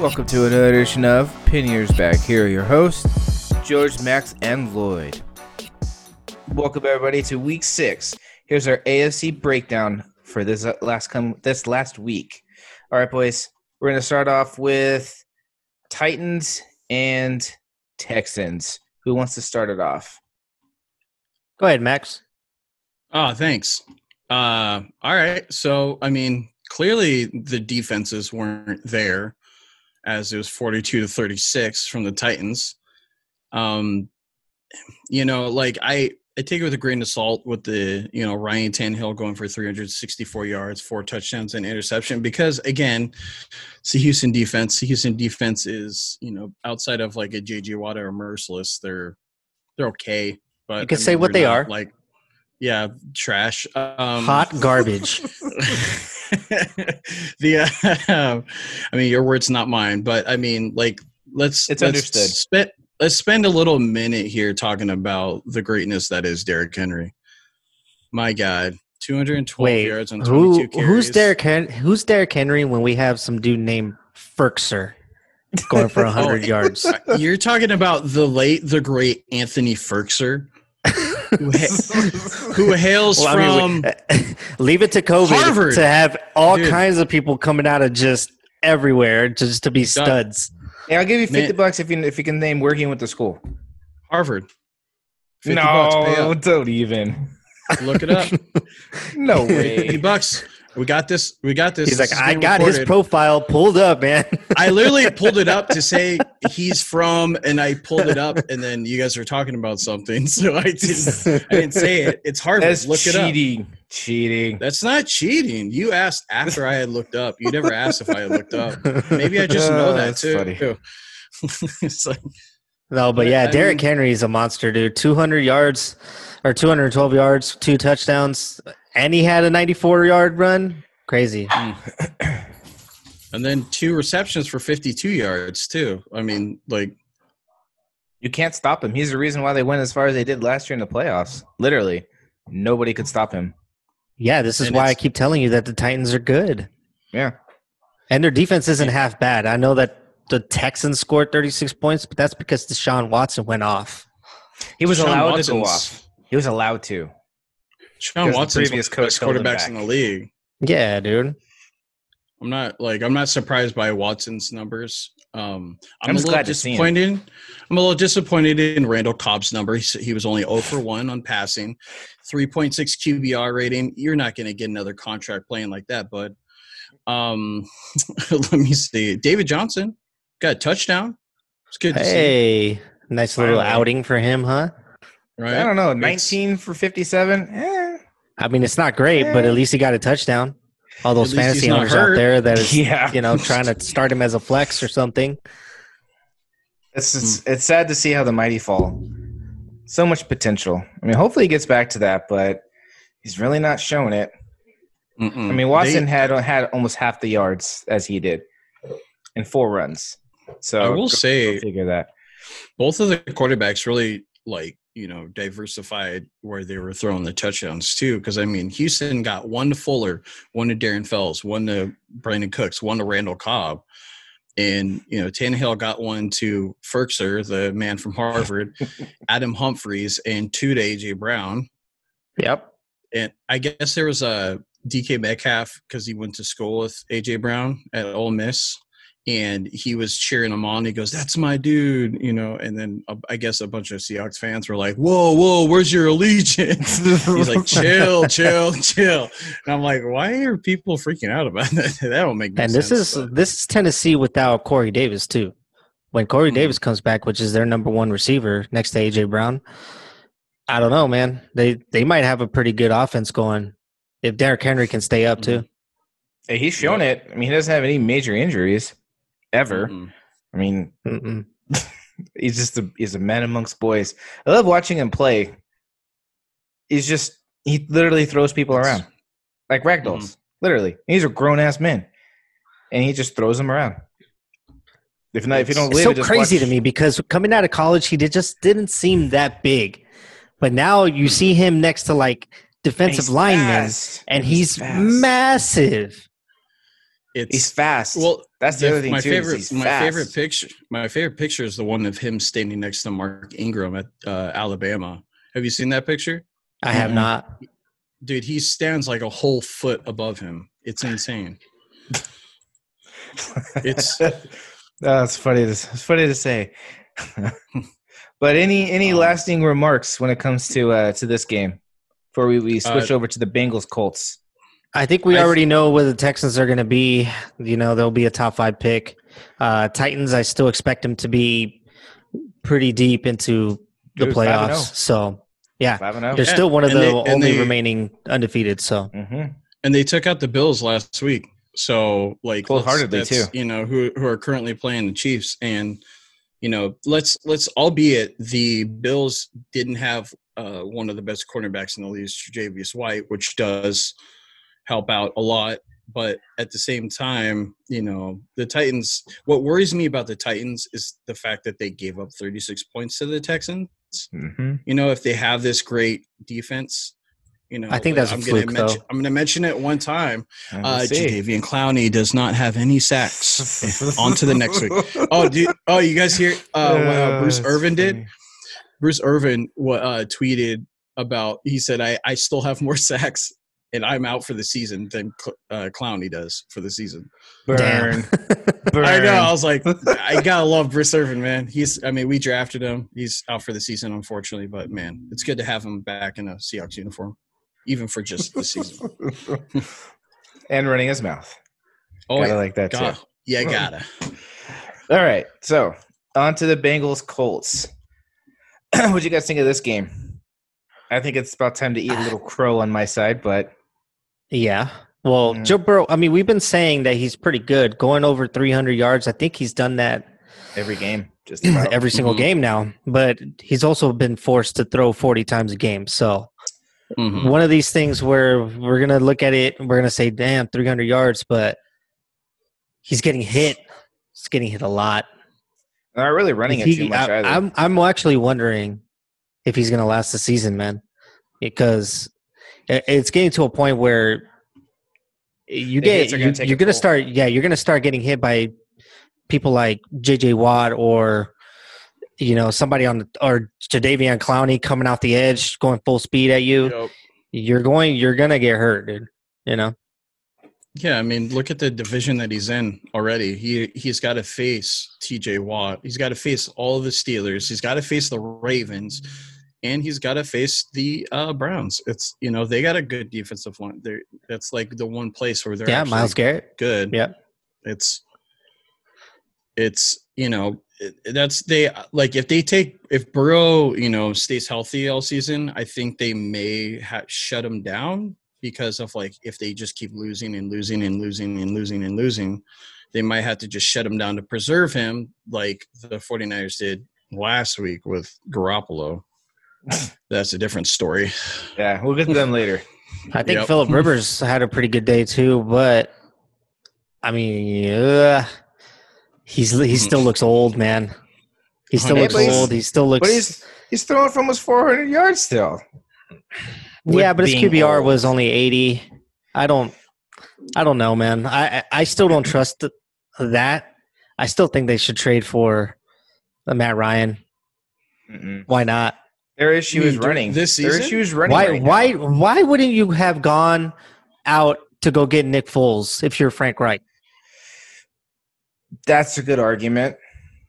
Welcome to another edition of Pin Back. Here are your hosts, George, Max, and Lloyd. Welcome everybody to Week Six. Here's our AFC breakdown for this uh, last come this last week. All right, boys. We're gonna start off with Titans and Texans. Who wants to start it off? Go ahead, Max. Oh, thanks. Uh, all right. So, I mean, clearly the defenses weren't there as it was 42 to 36 from the Titans. Um, you know, like I, I take it with a grain of salt with the, you know, Ryan Tannehill going for 364 yards, four touchdowns, and interception because again, it's the Houston defense. The Houston defense is, you know, outside of like a JJ Watt or Mercilus, they're they're okay. But you can I mean, say what they are. Like, yeah, trash. Um, Hot garbage. the uh, I mean, your words, not mine. But I mean, like, let's it's let's understood. Spit, let's spend a little minute here talking about the greatness that is Derrick Henry. My God, 212 Wait, yards on 22 who, carries. Who's Derrick? Hen- who's Derrick Henry when we have some dude named Firkser going for 100 oh, yards? You're talking about the late, the great Anthony Firkser who, ha- who hails well, from. I mean, leave it to COVID Harvard. to have all Dude. kinds of people coming out of just everywhere just to be studs. Yeah, I'll give you fifty Man. bucks if you if you can name working with the school. Harvard. No, bucks, don't even. Look it up. no way. Fifty bucks. We got this. We got this. He's this like, I got recorded. his profile pulled up, man. I literally pulled it up to say he's from, and I pulled it up, and then you guys were talking about something, so I didn't. I didn't say it. It's hard. That's Look cheating. it up. Cheating. That's not cheating. You asked after I had looked up. You never asked if I had looked up. Maybe I just know oh, that too. it's like. No, but yeah, Derrick Henry is a monster, dude. 200 yards or 212 yards, two touchdowns and he had a 94 yard run. Crazy. And then two receptions for 52 yards too. I mean, like you can't stop him. He's the reason why they went as far as they did last year in the playoffs. Literally, nobody could stop him. Yeah, this is and why I keep telling you that the Titans are good. Yeah. And their defense isn't half bad. I know that the Texans scored 36 points, but that's because Deshaun Watson went off. He was Deshaun allowed Watson's, to go off. He was allowed to. Sean Watson's previous coach quarterbacks in the league. Yeah, dude. I'm not like I'm not surprised by Watson's numbers. Um, I'm, I'm a little disappointed. I'm a little disappointed in Randall Cobb's number. He, he was only 0 for 1 on passing, 3.6 QBR rating. You're not going to get another contract playing like that, bud. Um, let me see. David Johnson got a touchdown. It's good. hey, nice little outing for him, huh? Right. I don't know. 19 it's, for 57. Eh. I mean, it's not great, eh. but at least he got a touchdown. All those fantasy owners out there that is, yeah. you know, trying to start him as a flex or something. It's it's, it's sad to see how the mighty fall. So much potential. I mean, hopefully he gets back to that, but he's really not showing it. Mm-mm. I mean, Watson they, had had almost half the yards as he did in four runs. So I will go, say, go figure that both of the quarterbacks really like you know diversified where they were throwing the touchdowns too. Because I mean, Houston got one to Fuller, one to Darren Fells, one to Brandin Cooks, one to Randall Cobb, and you know Tannehill got one to Firkser, the man from Harvard, Adam Humphries, and two to AJ Brown. Yep. And I guess there was a DK Metcalf because he went to school with AJ Brown at Ole Miss and he was cheering him on. He goes, "That's my dude," you know. And then uh, I guess a bunch of Seahawks fans were like, "Whoa, whoa, where's your allegiance?" He's like, "Chill, chill, chill." And I'm like, "Why are people freaking out about that? that don't make no and sense." And this is but. this is Tennessee without Corey Davis too. When Corey mm-hmm. Davis comes back, which is their number one receiver next to AJ Brown, I don't know, man. They they might have a pretty good offense going if Derrick Henry can stay up too. Hey, he's shown it. I mean, he doesn't have any major injuries ever. Mm-mm. I mean, he's just a he's a man amongst boys. I love watching him play. He's just he literally throws people around like ragdolls. Mm-hmm. Literally, these are grown ass men, and he just throws them around. If not, if you don't believe it's so it, crazy watch. to me because coming out of college, he did, just didn't seem that big, but now you see him next to like defensive and linemen, and he's, he's massive. it's he's fast. Well, that's the, the other thing my too. Favorite, my fast. favorite picture. My favorite picture is the one of him standing next to Mark Ingram at uh, Alabama. Have you seen that picture? I have mm-hmm. not. Dude, he stands like a whole foot above him. It's insane. it's that's funny. To, it's funny to say. but any any um, lasting remarks when it comes to uh, to this game before we, we switch uh, over to the Bengals Colts? I think we already know where the Texans are going to be. You know, they'll be a top five pick. Uh, Titans, I still expect them to be pretty deep into the Dude, playoffs. Oh. So, yeah, oh. they're still one of and the they, only they, remaining undefeated. So, mm-hmm. and they took out the Bills last week. So, like, wholeheartedly too. You know, who who are currently playing the Chiefs, and you know, let's let's albeit the Bills didn't have uh, one of the best cornerbacks in the league, Javius White, which does help out a lot. But at the same time, you know, the Titans, what worries me about the Titans is the fact that they gave up 36 points to the Texans. Mm-hmm. You know, if they have this great defense, you know, I think that's I'm going to mention. I'm going to mention it one time. Uh, Jadeveon Clowney does not have any sacks. On to the next week. Oh, do, oh, you guys hear uh, what uh, Bruce Irvin did? Bruce Irvin uh, tweeted about. He said, "I I still have more sacks and I'm out for the season than uh, Clowney does for the season. Burn. Burn. I know. I was like, I gotta love Bruce Irvin, man. He's. I mean, we drafted him. He's out for the season, unfortunately. But man, it's good to have him back in a Seahawks uniform, even for just the season. and running his mouth. Oh, gotta yeah. like that God. too. Yeah, gotta. All right, so on to the Bengals Colts. what do you guys think of this game? I think it's about time to eat a little crow on my side, but yeah. Well, mm. Joe Burrow, I mean, we've been saying that he's pretty good, going over 300 yards. I think he's done that every game, just every single mm-hmm. game now. But he's also been forced to throw 40 times a game. So mm-hmm. one of these things where we're going to look at it and we're going to say, damn, 300 yards, but he's getting hit. He's getting hit a lot. They're not really running he, it too much I, either. I'm, I'm actually wondering if he's going to last the season, man, because it's getting to a point where you get you, are going to start yeah you're going to start getting hit by people like JJ Watt or you know somebody on the, or Jadeveon Clowney coming out the edge going full speed at you. Yep. You're going you're going to get hurt, dude. You know. Yeah, I mean, look at the division that he's in already. He he's got to face T.J. Watt. He's got to face all the Steelers. He's got to face the Ravens and he's got to face the uh, Browns. It's you know they got a good defensive line. There, that's like the one place where they're yeah, Myles Garrett, good. Yeah, it's it's you know that's they like if they take if Burrow you know stays healthy all season, I think they may have shut him down because of like if they just keep losing and losing and losing and losing and losing, they might have to just shut him down to preserve him like the 49ers did last week with Garoppolo. That's a different story. Yeah, we'll get to them later. I think yep. Philip Rivers had a pretty good day too, but I mean, uh, he's he still looks old, man. He still looks old. He still looks. But he's he's throwing for almost 400 yards still. Yeah, but his QBR old. was only 80. I don't, I don't know, man. I I still don't trust that. I still think they should trade for Matt Ryan. Mm-mm. Why not? Their issue is running. This season? Their issue is running. Why? Right why? Why wouldn't you have gone out to go get Nick Foles if you're Frank Reich? That's a good argument.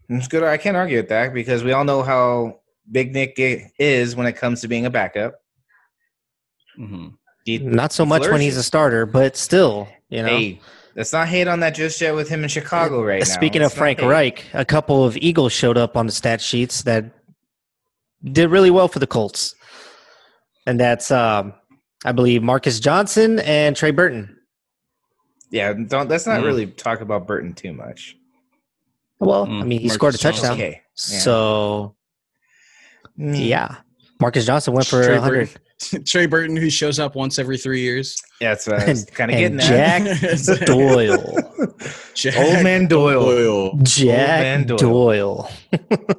It's good. I can't argue with that because we all know how big Nick is when it comes to being a backup. Mm-hmm. He, not so much when he's a starter, but still, you know. Hey, let's not hate on that just yet with him in Chicago right Speaking now. Speaking of Frank Reich, a couple of Eagles showed up on the stat sheets that did really well for the Colts. And that's, um, I believe, Marcus Johnson and Trey Burton. Yeah, don't let's not mm. really talk about Burton too much. Well, mm. I mean, he Marcus scored a touchdown. Okay. Yeah. So, mm. yeah. Marcus Johnson went for Trey 100. Burton. Trey Burton, who shows up once every three years. Yeah, that's what I was kind of getting Jack. Doyle. Jack Old man Doyle. Doyle. Jack man Doyle. Doyle.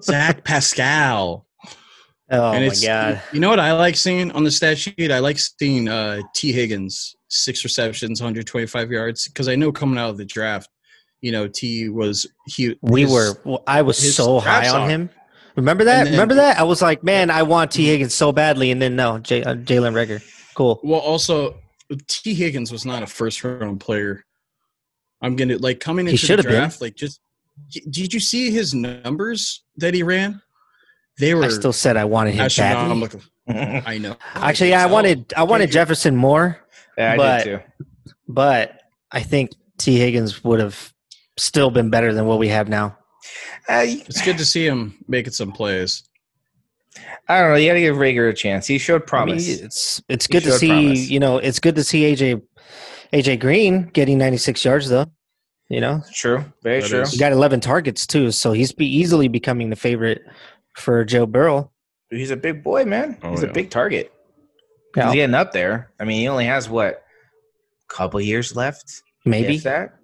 Zach Pascal. Oh and my god! You know what I like seeing on the stat sheet? I like seeing uh, Tee Higgins six receptions, 125 yards, because I know coming out of the draft, you know, T was he. We his, were. Well, I was so high on him. Remember that? Then, Remember that? I was like, man, I want T. Higgins so badly, and then no, J- uh, Jalen Reagor. Cool. Well, also, T. Higgins was not a first round player. I'm gonna like coming into the draft, been. like just. Did you see his numbers that he ran? They were. I still said I wanted him badly. I know. Actually, yeah, I wanted I wanted Jefferson more. Yeah, I but, did too. But I think T. Higgins would have still been better than what we have now. Uh, it's good to see him making some plays. I don't know. You got to give Reagor a chance. He showed promise. I mean, it's it's good to see. Promise. You know, it's good to see AJ AJ Green getting 96 yards though. You know, true, very that true. He got 11 targets too, so he's be easily becoming the favorite for Joe Burrow. He's a big boy, man. Oh, he's yeah. a big target. Yeah. He's getting up there. I mean, he only has what, a couple years left? Maybe that.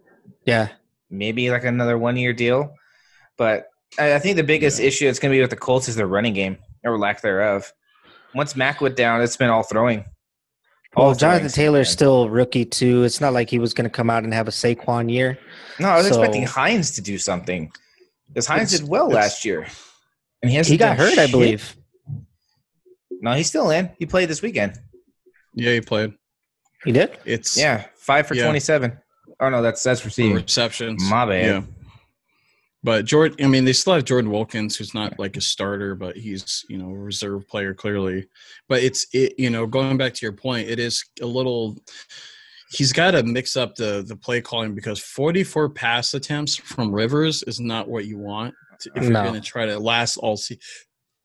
Yeah. Maybe like another one year deal. But I think the biggest yeah. issue that's going to be with the Colts is their running game or lack thereof. Once Mack went down, it's been all throwing. All well, Jonathan Taylor's still rookie too. It's not like he was going to come out and have a Saquon year. No, I was so, expecting Hines to do something because Hines did well last year, and he, he got hurt, shit. I believe. No, he's still in. He played this weekend. Yeah, he played. He did. It's yeah, five for yeah. twenty-seven. Oh no, that's that's receiving receptions. My bad. Yeah. But Jordan, I mean, they still have Jordan Wilkins, who's not like a starter, but he's you know a reserve player clearly. But it's it, you know, going back to your point, it is a little. He's got to mix up the the play calling because 44 pass attempts from Rivers is not what you want to, if no. you're going to try to last all se-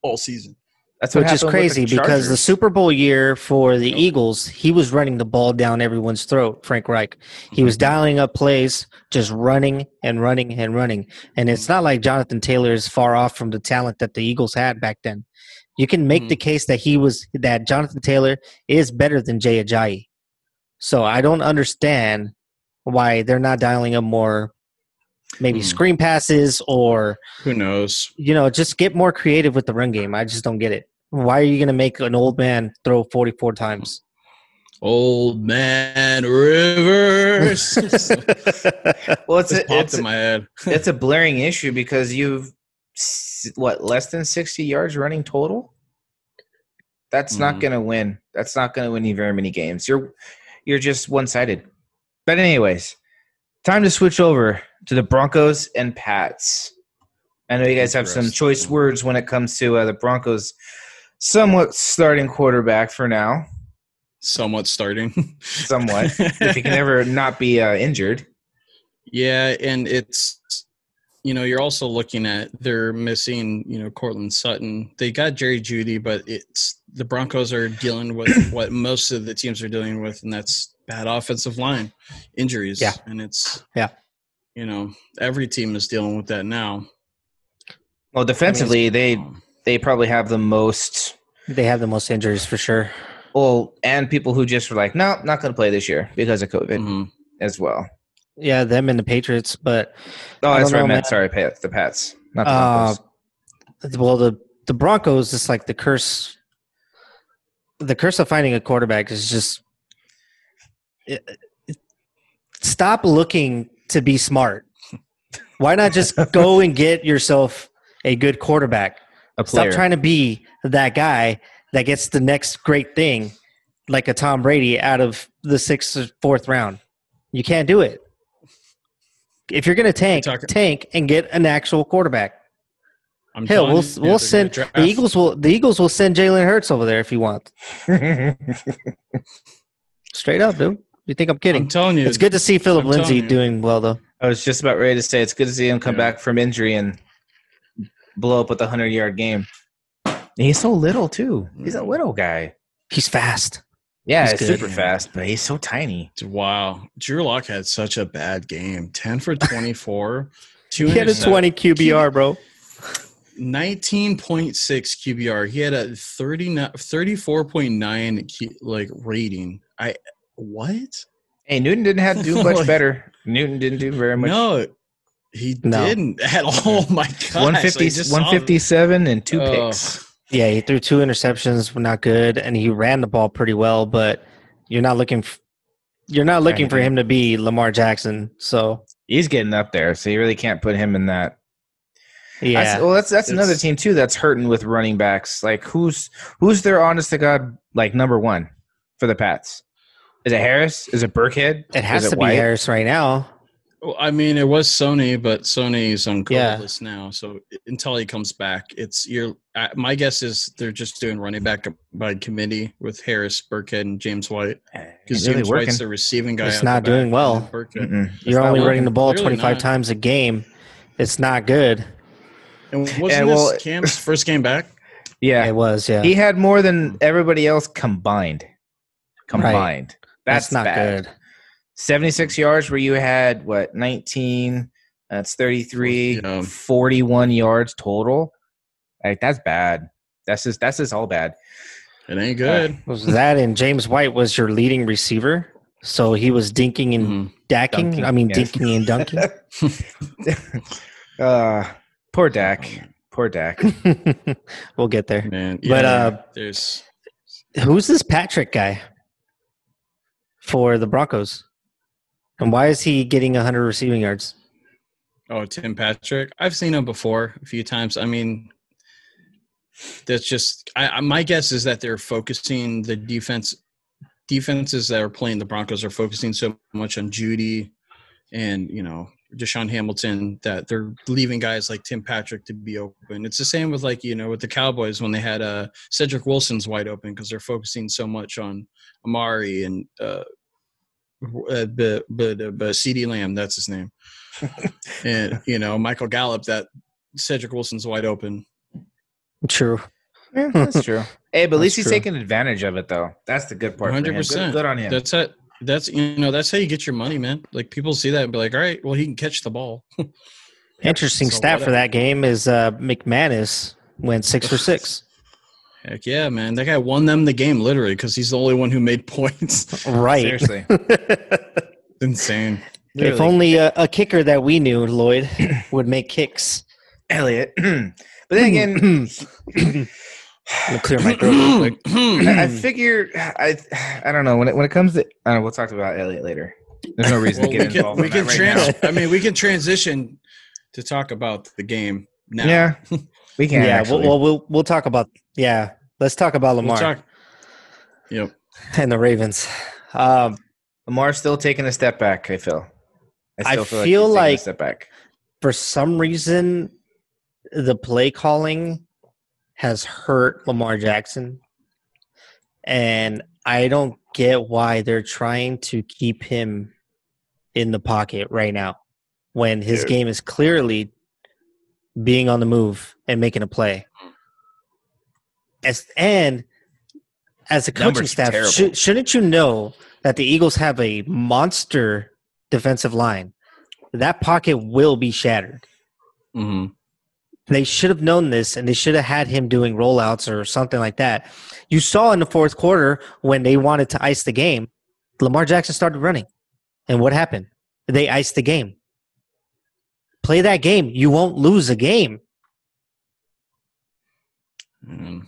all season. That's which is crazy the because the Super Bowl year for the Eagles, he was running the ball down everyone's throat. Frank Reich, he was mm-hmm. dialing up plays, just running and running and running. And it's not like Jonathan Taylor is far off from the talent that the Eagles had back then. You can make mm-hmm. the case that he was that Jonathan Taylor is better than Jay Ajayi. So I don't understand why they're not dialing up more maybe mm. screen passes or who knows you know just get more creative with the run game i just don't get it why are you going to make an old man throw 44 times? Old man Rivers. well, it's a, it's in my head. it's a blaring issue because you've what less than 60 yards running total. That's mm. not going to win. That's not going to win you very many games. You're you're just one sided. But anyways, time to switch over to the Broncos and Pats. I know you guys have some choice words when it comes to uh, the Broncos somewhat starting quarterback for now. Somewhat starting. somewhat. if he can ever not be uh, injured. Yeah, and it's you know you're also looking at they're missing you know Courtland Sutton. They got Jerry Jeudy, but it's the Broncos are dealing with what most of the teams are dealing with, and that's bad offensive line injuries. Yeah, and it's yeah, you know every team is dealing with that now. Well, defensively, I mean, they they probably have the most. They have the most injuries for sure. Well, and people who just were like, no, not going to play this year because of COVID mm-hmm. as well. Yeah, them and the Patriots, but oh, that's right, man. Sorry, Pats, the Pats, not the uh, Broncos. well, the the Broncos is like the curse. The curse of finding a quarterback is just it, it, stop looking to be smart. Why not just go and get yourself a good quarterback? a. Stop trying to be that guy that gets the next great thing, like a Tom Brady out of the sixth or fourth round. You can't do it. If you're going to tank, tank and get an actual quarterback. I'm Hell, we'll we'll send the Eagles will the Eagles will send Jalen Hurts over there if you want. Straight up, dude. You think I'm kidding? I'm telling you, it's good to see Phillip Lindsay doing well, though. I was just about ready to say it's good to see him come yeah. back from injury and blow up with a hundred yard game. he's so little too. He's a mm. little guy. He's fast. Yeah, he's, super fast, but he's so tiny. Wow, Drew Lock had such a bad game. Ten for twenty four. Two. he had a twenty QBR, bro. 19.6 QBR. He had a 30 34.9 like rating. I what? Hey, Newton didn't have to do much better. Newton didn't do very much. No, he no. didn't at all. Oh my god. 150, 157 and two oh. picks. Yeah, he threw two interceptions, not good, and he ran the ball pretty well. But you're not looking, f- you're not looking for him to be Lamar Jackson. So he's getting up there, so you really can't put him in that. Yeah, that's, well, that's that's it's, another team too that's hurting with running backs. Like who's who's their honest to god like number one for the Pats? Is it Harris? Is it Burkhead? It has it to White? be Harris right now. Well, I mean, it was Sony, but Sony's on COVID yeah. list now. So until he comes back, it's your. My guess is they're just doing running back by committee with Harris, Burkhead, and James White eh, because really James working. White's the receiving guy. It's not doing well. You're only running the ball 25 not. times a game. It's not good. And wasn't and well, this Cam's first game back? Yeah, it was. Yeah, he had more than everybody else combined. Combined. Right. That's, That's, not bad. good. 76 yards where you had what 19 that's 33 yeah. 41 yards total like that's bad that's just that's just all bad it ain't good uh, was that and james white was your leading receiver so he was dinking and mm-hmm. dacking dunking, i mean yes. dinking and dunking uh poor dak poor dak we'll get there Man, yeah, but uh there's who's this patrick guy for the broncos and why is he getting 100 receiving yards? Oh, Tim Patrick. I've seen him before a few times. I mean, that's just I, my guess is that they're focusing the defense defenses that are playing the Broncos are focusing so much on Jeudy and you know DaeSean Hamilton that they're leaving guys like Tim Patrick to be open. It's the same with like you know with the Cowboys when they had uh, Cedric Wilson's wide open because they're focusing so much on Amari and uh, uh, but but uh, but CeeDee Lamb, that's his name, and you know Michael Gallup. That Cedric Wilson's wide open. True. Yeah, that's true. Hey, but at least he's true. taking advantage of it, though. That's the good part. Hundred percent. Good, on him. That's it. That's you know that's how you get your money, man. Like people see that and be like, all right, well he can catch the ball. Interesting so stat for that game is uh, McManus went six for six. Heck yeah, man! That guy won them the game literally because he's the only one who made points. right. Seriously. insane. Literally. If only a, a, kicker that we knew, Lloyd, would make kicks. Elliott. but then again, clear my throat real quick. I, I figure I I don't know when it when it comes to I don't know, we'll talk about Elliott later. There's no reason well, to get we involved. Can, we can right trans- I mean, we can transition to talk about the game now. Yeah, we can. Yeah, we'll, well, we'll we'll talk about yeah, let's talk about Lamar. We'll talk. Yep. And the Ravens. Um, Lamar's still taking a step back. I feel. I, I feel, feel like, like step back. For some reason, the play calling has hurt Lamar Jackson, and I don't get why they're trying to keep him in the pocket right now when his Dude. game is clearly being on the move and making a play as and as a coaching staff, sh- shouldn't you know that the Eagles have a monster defensive line? That pocket will be shattered. Mm-hmm. They should have known this, and they should have had him doing rollouts or something like that. You saw in the fourth quarter when they wanted to ice the game, Lamar Jackson started running, and what happened? They iced the game. Play that game. You won't lose a game. Mm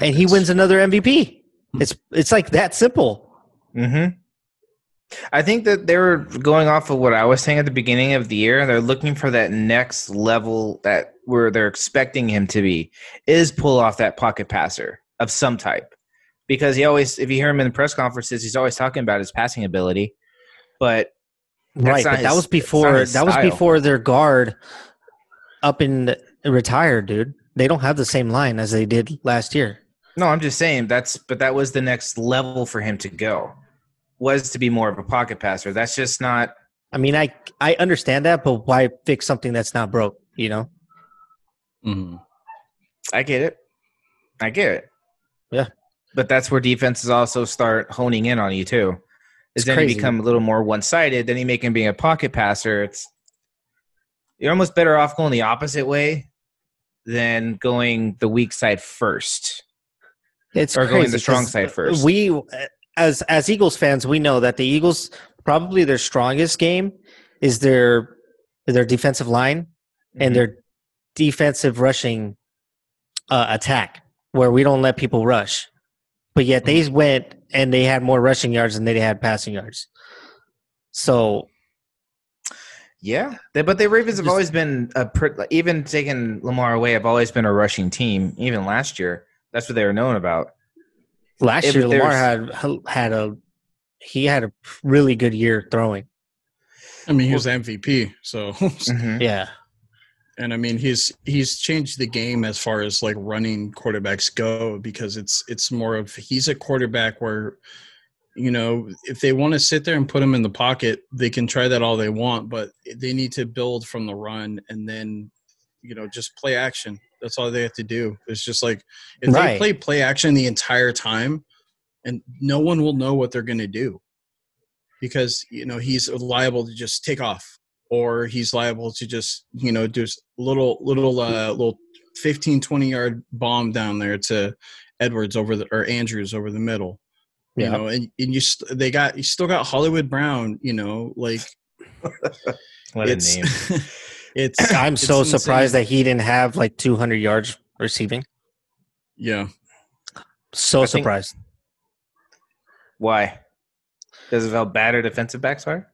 and he wins another MVP. It's it's like that simple. Mm-hmm. I think that they're going off of what I was saying at the beginning of the year. They're looking for that next level that where they're expecting him to be is pull off that pocket passer of some type. Because he always, if you hear him in the press conferences, he's always talking about his passing ability. But right, but his, that was before that was before their guard up and retired, dude. They don't have the same line as they did last year. No, I'm just saying that's but that was the next level for him to go. Was to be more of a pocket passer. That's just not I mean, I I understand that, but why fix something that's not broke, you know? Mm-hmm. I get it. I get it. Yeah. But that's where defenses also start honing in on you too. Is then crazy. you become a little more one sided, then you make him being a pocket passer. It's you're almost better off going the opposite way than going the weak side first. It's or going the strong side first. We, as as Eagles fans, we know that the Eagles probably their strongest game is their their defensive line mm-hmm. and their defensive rushing uh, attack. where we don't let people rush, but yet they mm-hmm. went and they had more rushing yards than they had passing yards. So, yeah, they, but the Ravens have just, always been a even taking Lamar away. Have always been a rushing team. Even last year, that's what they were known about. Last it, year, Lamar had had a he had a really good year throwing. I mean, he was MVP, so mm-hmm. yeah. And I mean, he's he's changed the game as far as like running quarterbacks go because it's it's more of he's a quarterback where you know if they want to sit there and put him in the pocket, they can try that all they want, but they need to build from the run and then you know just play action. That's all they have to do. It's just like if right. they play play action the entire time, and no one will know what they're going to do because you know he's liable to just take off or he's liable to just you know do a little little uh little 15 20 yard bomb down there to edwards over the or andrews over the middle you yeah. know and, and you st- they got you still got hollywood brown you know like what it's, a name it's i'm it's so insane. surprised that he didn't have like 200 yards receiving yeah so I surprised think, why does it feel bad or defensive backs are?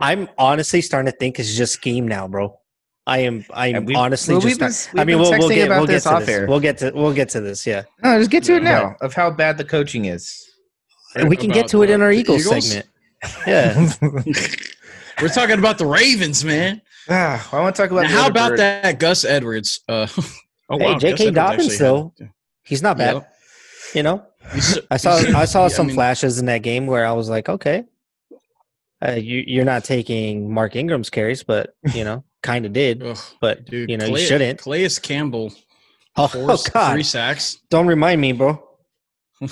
I'm honestly starting to think it's just scheme now, bro. I am. I am honestly well, just. Been, I mean, we'll, we'll get we'll get to this. Air. We'll get to we'll get to this. Yeah. No, just get to it now of how bad the coaching is. And We can get to it in our Eagles, Eagles? segment. Yeah. We're talking about the Ravens, man. Ah, I want to talk about. How about bird. that Gus Edwards? Uh, oh, hey, wow, J.K. Dobbins, though, he's not bad. Yep. You know, I saw I saw some I mean, flashes in that game where I was like, okay, uh, you you're not taking Mark Ingram's carries, but you know, kind of did. Ugh, but dude, you know, Clay, you shouldn't. Calais Campbell, oh, oh God, three sacks. Don't remind me, bro.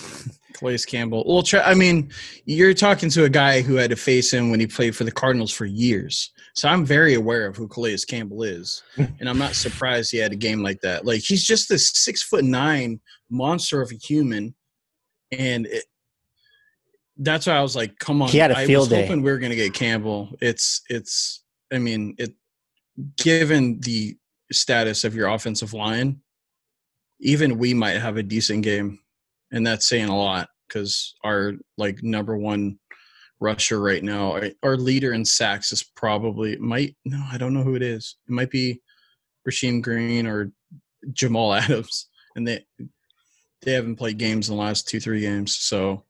Calais Campbell. Well, I mean, you're talking to a guy who had to face him when he played for the Cardinals for years. So I'm very aware of who Calais Campbell is, and I'm not surprised he had a game like that. Like he's just this six foot nine monster of a human, and it, that's why I was like, "Come on!" He had a field I was day. hoping we were gonna get Campbell. It's it's. I mean, it given the status of your offensive line, even we might have a decent game, and that's saying a lot because our like number one rusher right now. Our leader in sacks is probably might no, I don't know who it is. It might be Rasheem Green or Jamal Adams, and they they haven't played games in the last two three games. So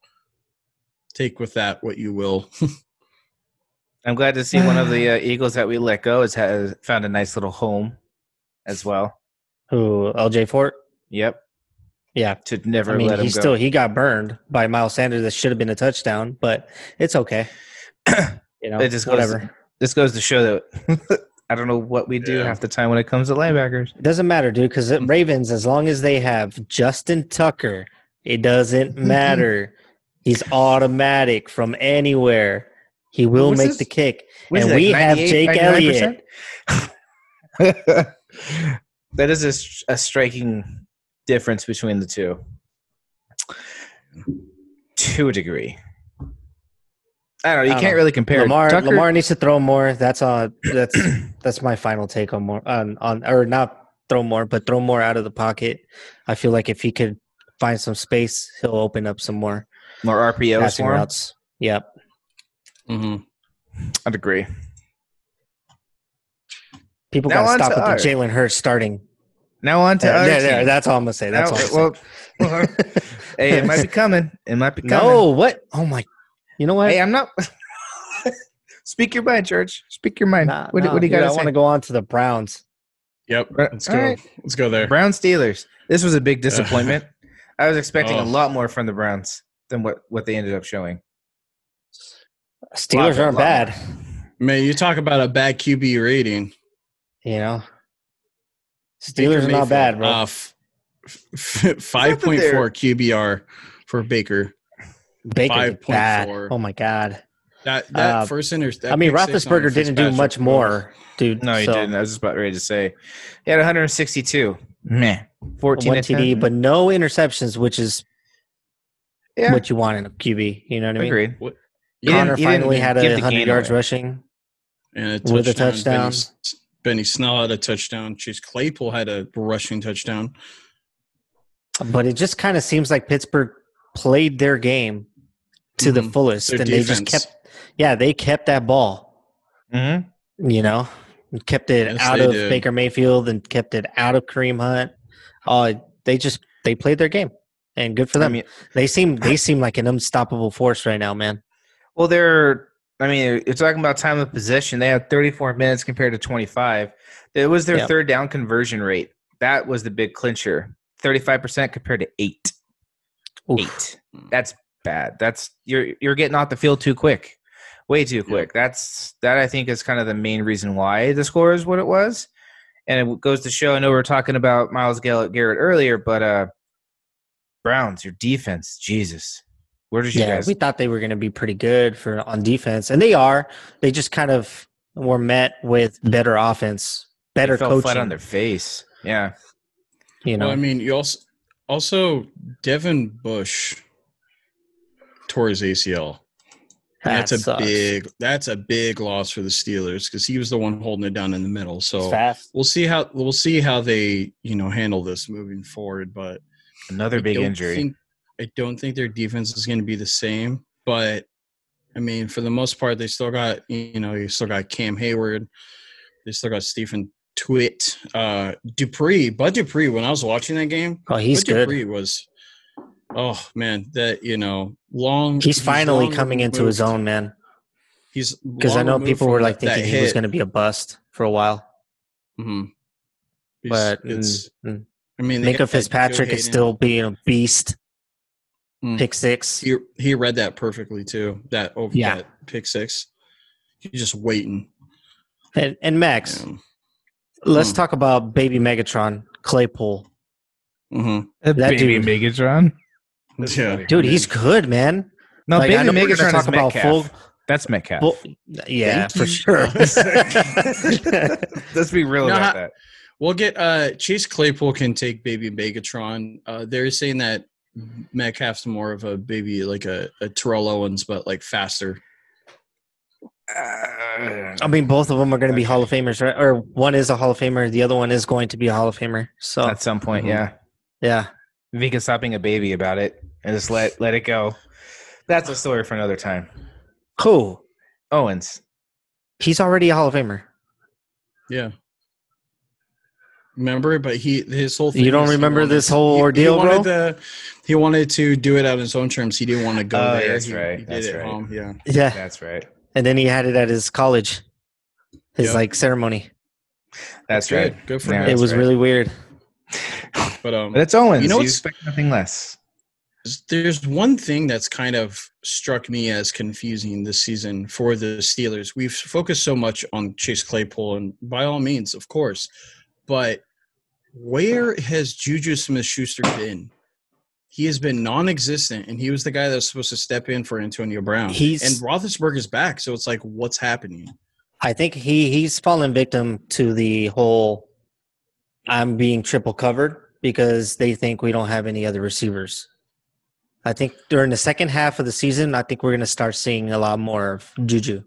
take with that what you will. I'm glad to see one of the uh, Eagles that we let go has, has found a nice little home as well. Who LJ Fort? Yep. Yeah, to never I mean, let him he go. still he got burned by Miles Sanders. That should have been a touchdown, but it's okay. you know, it just whatever. Goes, this goes to show that I don't know what we do yeah. half the time when it comes to linebackers. It doesn't matter, dude. Because Ravens, as long as they have Justin Tucker, it doesn't matter. He's automatic from anywhere. He will make this? the kick, and we have Jake Elliott. that is a, a striking difference between the two to a degree. I don't know. You can't know. really compare. Lamar Tucker, Lamar needs to throw more. That's all. That's that's my final take on more on on or not throw more, but throw more out of the pocket. I feel like if he could find some space, he'll open up some more more RPOs for routes. Yep. Mm-hmm. I'd agree. People got to stop with the Jalen Hurts starting now on to there, there, That's all I'm gonna say. That's now, all. well, hey, it might be coming. It might be coming. No, what? Oh my! You know what? Hey, I'm not. Speak your mind, George. Speak your mind. Nah, what, nah, what, do you got I want to go on to the Browns. Yep. Let's go. Right. Let's go there. Brown Steelers. This was a big disappointment. I was expecting oh. a lot more from the Browns than what what they ended up showing. Steelers aren't bad. Man, you talk about a bad QB rating. You know, Steelers are not bad, bro. Uh, f- f- 5.4 QBR for Baker. Baker 5.4. Oh my god. That that uh, first inter- I mean, Roethlisberger didn't do much more, dude. No, he so. didn't. I was just about ready to say he had 162. Meh, 14 one TD, but no interceptions, which is yeah. what you want in a QB. You know what I mean? Agreed. Conner finally had a hundred yards rushing and a with a touchdown. Benny Snell had a touchdown. Chase Claypool had a rushing touchdown. But it just kind of seems like Pittsburgh played their game to mm-hmm. the fullest, their and defense. they just kept, yeah, they kept that ball. Mm-hmm. You know, kept it yes, out of did. Baker Mayfield and kept it out of Kareem Hunt. Uh, they just they played their game, and good for them. I mean, they seem they seem like an unstoppable force right now, man. Well, they're. I mean, you're talking about time of possession. They had 34 minutes compared to 25. It was their yep. third down conversion rate. That was the big clincher. 35% compared to eight. Oof. Eight. That's bad. That's you're you're getting off the field too quick way too quick. Yeah. That's that I think is kind of the main reason why the score is what it was. And it goes to show. I know we are talking about Myles Garrett earlier, but uh Browns, your defense, Jesus, where did you yeah, guys? We thought they were going to be pretty good for on defense, and they are. They just kind of were met with better offense, better they fell coaching. flat on their face. Yeah, you know. Well, I mean, you also also Devin Bush tore his ACL. That that's a sucks. big that's a big loss for the Steelers because he was the one holding it down in the middle. So we'll see how we'll see how they you know handle this moving forward. But another I big injury. Think, I don't think their defense is going to be the same. But I mean, for the most part, they still got you know you still got Cam Heyward, They still got Stephon Tuitt, uh, Dupree, Bud Dupree. When I was watching that game, oh, he's Bud good. Dupree was oh man, that you know, long. He's, he's finally long coming removed. into his own, man. He's because I know people were like thinking he was going to be a bust for a while. Mm-hmm. But it's, mm, I mean, Minkah Fitzpatrick is still being a beast. Mm. Pick six. He he read that perfectly too. That over yeah. that pick six. He's just waiting. And, and Max, um, let's mm. talk about baby Megatron Claypool. Mm-hmm. That baby dude, Megatron. Yeah. Dude, he's good, man. No, like, baby Megatron talk about Metcalf. full. That's Metcalf. Full, yeah, for sure. Let's be real no, about that. We'll get uh Chase Claypool can take baby Megatron. Uh they're saying that Metcalf's more of a baby like a, a Terrell Owens, but like faster. Uh, I mean, both of them are going to be Hall of Famers, right? Or one is a Hall of Famer, the other one is going to be a Hall of Famer. So at some point, mm-hmm. yeah, yeah. If he can stop being a baby about it and just let let it go, that's a story for another time. Who? Owens. He's already a Hall of Famer. Yeah. Remember, but he his whole thing. You don't remember wanted, this whole ordeal, he, he bro? To, he wanted to do it on his own terms. He didn't want to go oh, there. That's he, right. He that's right. Home. Yeah. Yeah. That's right. And then he had it at his college, his yep. like ceremony. That's, that's right. Good, good for yeah, him. It was right. really weird. But um, but it's Owens. You know, you expect nothing less. There's one thing that's kind of struck me as confusing this season for the Steelers. We've focused so much on Chase Claypool, and by all means, of course, but where has Juju Smith-Schuster been? He has been non-existent, and he was the guy that was supposed to step in for Antonio Brown. He's and Roethlisberger is back, so it's like, what's happening? I think he he's fallen victim to the whole I'm being triple covered because they think we don't have any other receivers. I think during the second half of the season, I think we're going to start seeing a lot more of Juju.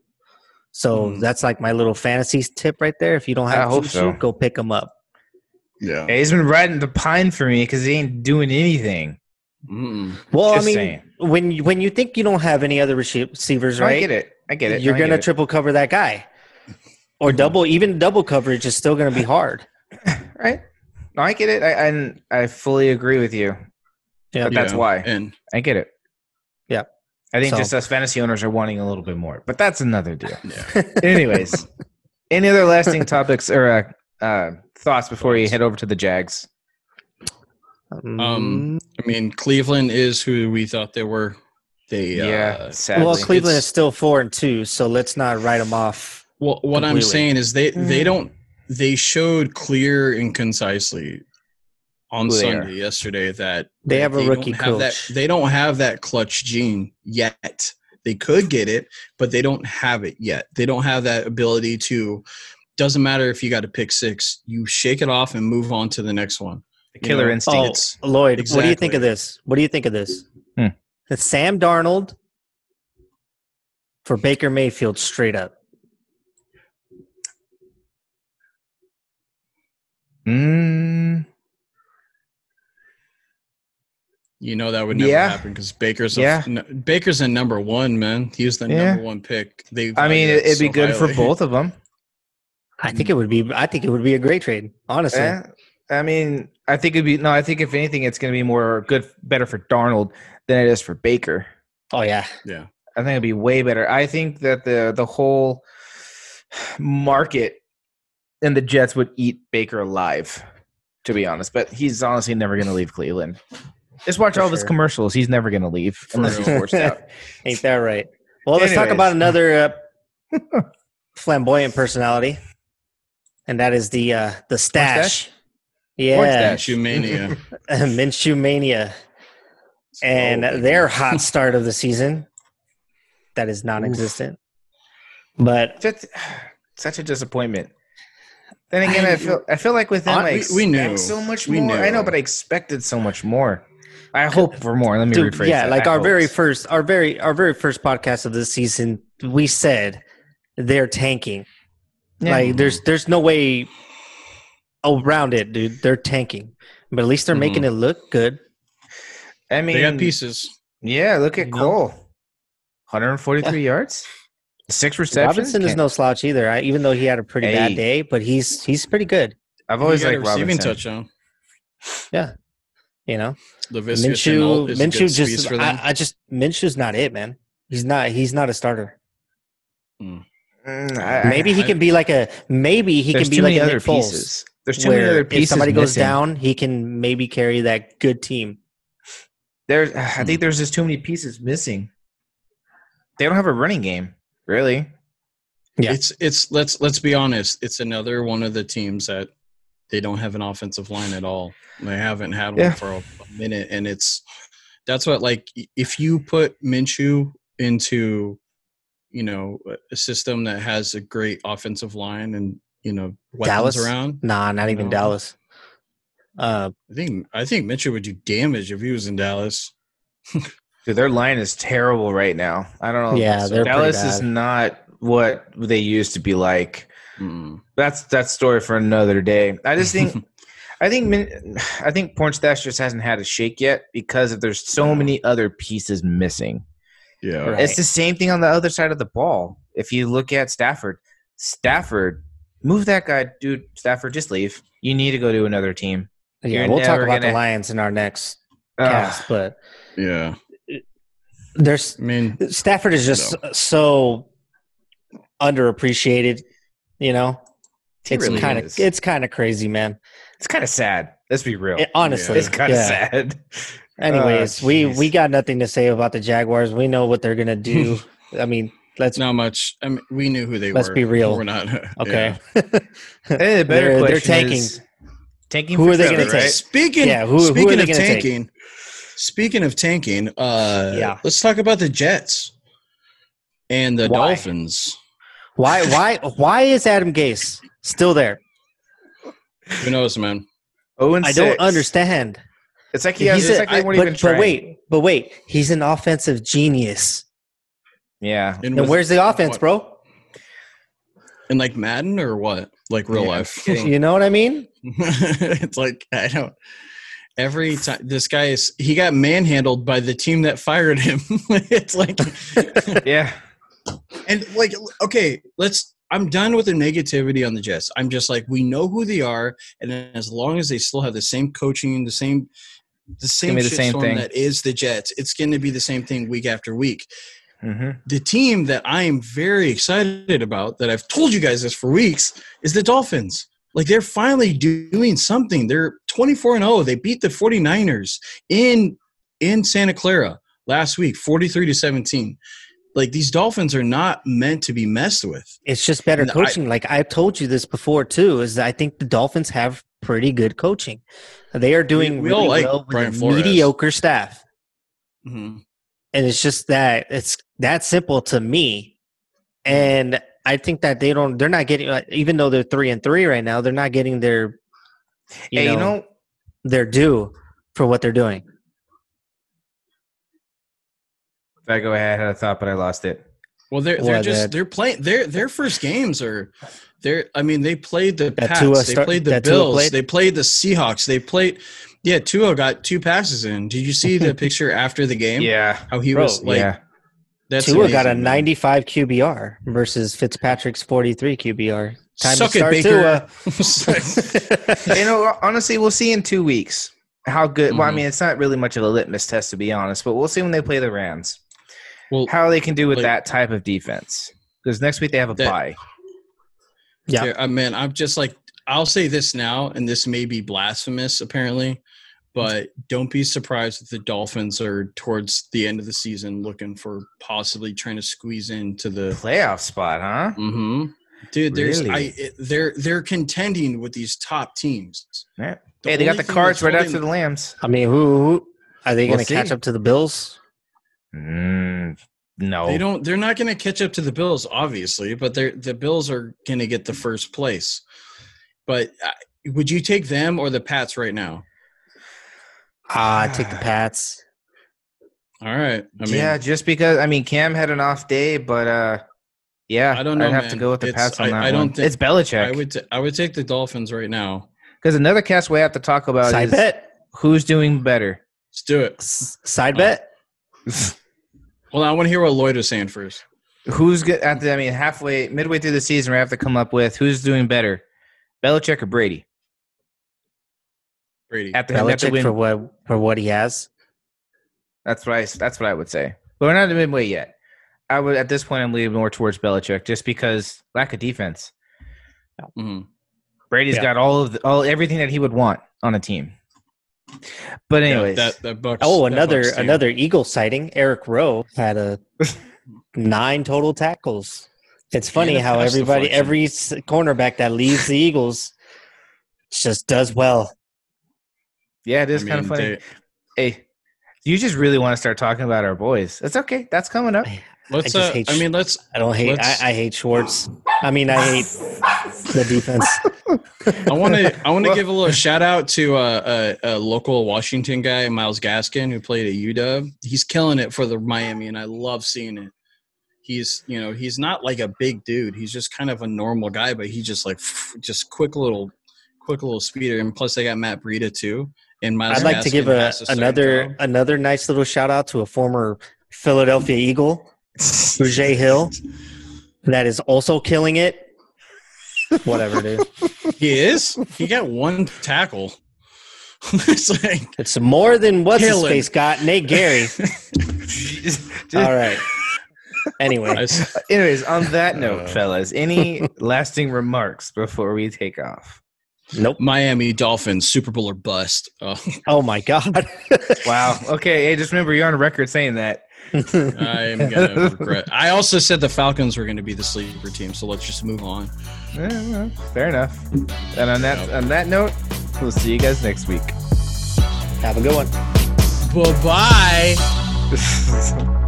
So mm. that's like my little fantasy tip right there. If you don't have I Juju, so. go pick him up. Yeah. yeah. he's been riding the pine for me because he ain't doing anything. Mm. Well, Just I mean, saying. when you, when you think you don't have any other receivers, right? I get it. I get it. You're going to triple cover that guy, or double. Even double coverage is still going to be hard. right? No, I get it. I I, I fully agree with you. Yeah, but that's yeah. why. And I get it. Yeah. I think so. just us fantasy owners are wanting a little bit more, but that's another deal. Yeah. Anyways, any other lasting topics or uh, uh, thoughts before you head over to the Jags? Um, I mean, Cleveland is who we thought they were. They yeah. Uh, sadly. Well, Cleveland it's, is still four and two, so let's not write them off. Well, what completely. I'm saying is they they mm. don't they showed clear and concisely on Sunday yesterday that they have a they rookie coach. That, they don't have that clutch gene yet. They could get it, but they don't have it yet. They don't have that ability to. Doesn't matter if you got to pick six, you shake it off and move on to the next one. The killer you know? instinct. Oh, Lloyd, exactly. what do you think of this? What do you think of this? Hmm. It's Sam Darnold for Baker Mayfield straight up. Mm. You know that would never Yeah. happen because Baker's Yeah. a, n- Baker's a number one man. He's the Yeah. number one pick. They I mean, it, it it'd be so good for both of them. I think it would be. I think it would be a great trade. Honestly, Eh, I mean, I think it'd be no. I think if anything, it's going to be more good, better for Darnold than it is for Baker. oh yeah, Yeah, I think it'd be way better. I think that the the whole market and the Jets would eat Baker alive, to be honest. But he's honestly never going to leave Cleveland. Just watch For all of his commercials. He's never going to leave unless he's forced out. ain't that right? Well, let's talk about another uh, flamboyant personality, and that is the uh, the stash. stash? Yeah, stash? Shoemania. Minshew mania, and So- their hot start of the season that is non-existent. But Just, such a disappointment. Then again, I, I- feel I feel like with them, I we- expect we knew. so much We more. I know, but I expected so much more. I hope for more. Let me Dude, rephrase. yeah, that. like I our hoped. very first, our very, our very first podcast of this season, we said they're tanking. Yeah. Like there's, there's no way around it, dude. They're tanking, but at least they're Mhm. making it look good. I mean, they got pieces. Yeah, look at You know? Cole, 143 yards, six receptions. Robinson is Can't- no slouch either. I, even though he had a pretty bad day, but he's he's pretty good. I've always He got liked a receiving Robinson. touchdown. You know, Laviska Minshew, Shenault is a good Minshew just, for them. I, I just Minshew's not it, man. He's not. He's not a starter. Mm, I- I- Maybe he I- can be like a. Maybe he can be like other Nick Foles, pieces. There's too many other pieces. if somebody goes down, he can maybe carry that good team. There's, I think there's just too many pieces missing. They don't have a running game, really. Yeah. It's it's let's let's be honest. It's another one of the teams that they don't have an offensive line at all. They haven't had one Yeah. for a, a minute, and it's that's what like if you put Minshew into you know a system that has a great offensive line and you know weapons Dallas? around. Nah, not even No. Dallas. Uh, I think I think Minshew would do damage if he was in Dallas. Dude, their line is terrible right now. I don't know. Yeah, they're pretty Dallas is not what they used to be like. Mm. That's that story for another day. I just think, I think, Min- I think Pornstash just hasn't had a shake yet because of there's so many other pieces missing. Yeah, Right. It's the same thing on the other side of the ball. If you look at Stafford, Stafford, move that guy, dude. Stafford, just leave. You need to go to another team. yeah, You're we'll talk about the gonna- Lions in our next Ugh. cast, but yeah. there's I mean, Stafford is just so underappreciated. You know, He it's really kind of it's kind of crazy, man. it's kind of sad. Let's be real. It- honestly, it's kind of yeah. sad. Anyways, Oh, we we got nothing to say about the Jaguars. We know what they're gonna do. I mean, let's not much. I mean, we knew who they Let's were. be real. We're not okay. yeah. Hey, the better They're- they're question tanking. is tanking. Who are they Trevor, gonna take? Speaking, Yeah, who- who are speaking they of gonna take? tanking, speaking of tanking, uh, Yeah. let's talk about the Jets and the Why? Dolphins. Why why why is Adam Gase still there? Who knows, man? Oh, and I don't understand. It's like he has. He's It's a- like they I- weren't but, even but wait, but wait, he's an offensive genius. Yeah. And Then with- where's the offense, what? bro? And like Madden or what? Like real Yeah, life? You know what I mean? it's like I don't. Every time this guy is, he got manhandled by the team that fired him. it's like, Yeah. And like, okay, let's. I'm done with the negativity on the Jets. I'm just like, we know who they are, and as long as they still have the same coaching, the same, the same, the same thing. that is the Jets, it's going to be the same thing week after week. hmm The team that I am very excited about, that I've told you guys this for weeks, is the Dolphins. Like they're finally doing something. They're 24 and 0. They beat the 49ers in in Santa Clara last week, 43 to 17. Like these Dolphins are not meant to be messed with. It's just better And I- coaching. like I've told you this before too, is that I think the Dolphins have pretty good coaching. They are doing we all really like well with a mediocre staff. Mhm. and it's just that it's that simple to me and i think that they don't they're not getting like, even though they're three and three right now they're not getting their you, Hey, know, you know, their due for what they're doing if I go ahead, I had a thought, but I lost it. Well, they're they're Well, just that- they're playing their their first games are They're, I mean, they played the that Pats, Tua they played the Bills, played? they played the Seahawks, they played. Yeah, Tua got two passes in. Did you see the picture after the game? Yeah, how he Bro, was like. Yeah. That's Tua amazing, got a 95 QBR versus Fitzpatrick's 43 QBR. Time Suck to start it, Baker. Tua. you know, honestly, we'll see in two weeks how good. Mm-hmm. Well, I mm-hmm. mean, it's not really much of a litmus test to be honest, but we'll see when they play the Rams. Well, how they can do with like, that type of defense because next week they have a that, bye. Yeah, yeah uh, man, I'm just like I'll say this now, and this may be blasphemous, apparently, but don't be surprised if the Dolphins are towards the end of the season looking for possibly trying to squeeze into the playoff spot, huh? Mm-hmm. Dude, there's really? I it, they're they're contending with these top teams. Yeah. The hey, they got the cards right after the Lambs. I mean, who, who are they going to catch up to the Bills? Mm, no, they don't. They're not going to catch up to the Bills, obviously, but they're the Bills are going to get the first place. But uh, would you take them or the Pats right now? Ah, uh, take the Pats. All right. I mean, yeah, just because I mean Cam had an off day, but uh, yeah, I don't know. I'd have man. to go with the it's, Pats on I, that I don't one. Think, it's Belichick. I would. T- I would take the Dolphins right now. Because another cast we have to talk about Side is bet. who's doing better. Let's do it. Side uh, bet. Well, I want to hear what Lloyd is saying first. Who's good at the? I mean, halfway, midway through the season, we have to come up with who's doing better, Belichick or Brady. Brady. At the, Belichick for what for what he has. That's what I. That's what I would say. But we're not in midway yet. I would at this point I'm leaning more towards Belichick just because lack of defense. Mm-hmm. Brady's yeah. got all of the, all everything that he would want on a team. But anyways, yeah, that, that Bucks, oh, another another Eagle sighting. Eric Rowe had a nine total tackles. It's funny yeah, how everybody, every cornerback that leaves the Eagles, just does well. Yeah, it is I kind of funny. They, hey, you just really want to start talking about our boys. That's okay. That's coming up. Let's. I, uh, hate, I mean, let's. I don't hate. I, I, hate Schwartz. I mean, I hate the defense. I want to. I want to give a little shout out to uh, a, a, local Washington guy, Myles Gaskin, who played at UW. He's killing it for the Miami, and I love seeing it. He's, you know, he's not like a big dude. He's just kind of a normal guy, but he just like, just quick little, quick little speeder. And plus, they got Matt Breida too. And Myles I'd like Gaskin to give a, another another nice little shout out to a former Philadelphia Eagle Grugier-Hill, that is also killing it. Whatever, dude. He is. He got one tackle. it's like it's more than what's his face got. Nate Gerry. All right. Anyway, anyways, on that note, uh, fellas, any lasting remarks before we take off? Nope. Miami Dolphins Super Bowl or bust. Oh, oh my God. wow. Okay. Hey, just remember you're on record saying that. I'm gonna regret. I also said the Falcons were going to be the sleeper team, so let's just move on. Yeah, fair enough. And on that on that note, we'll see you guys next week. Have a good one. Bye bye.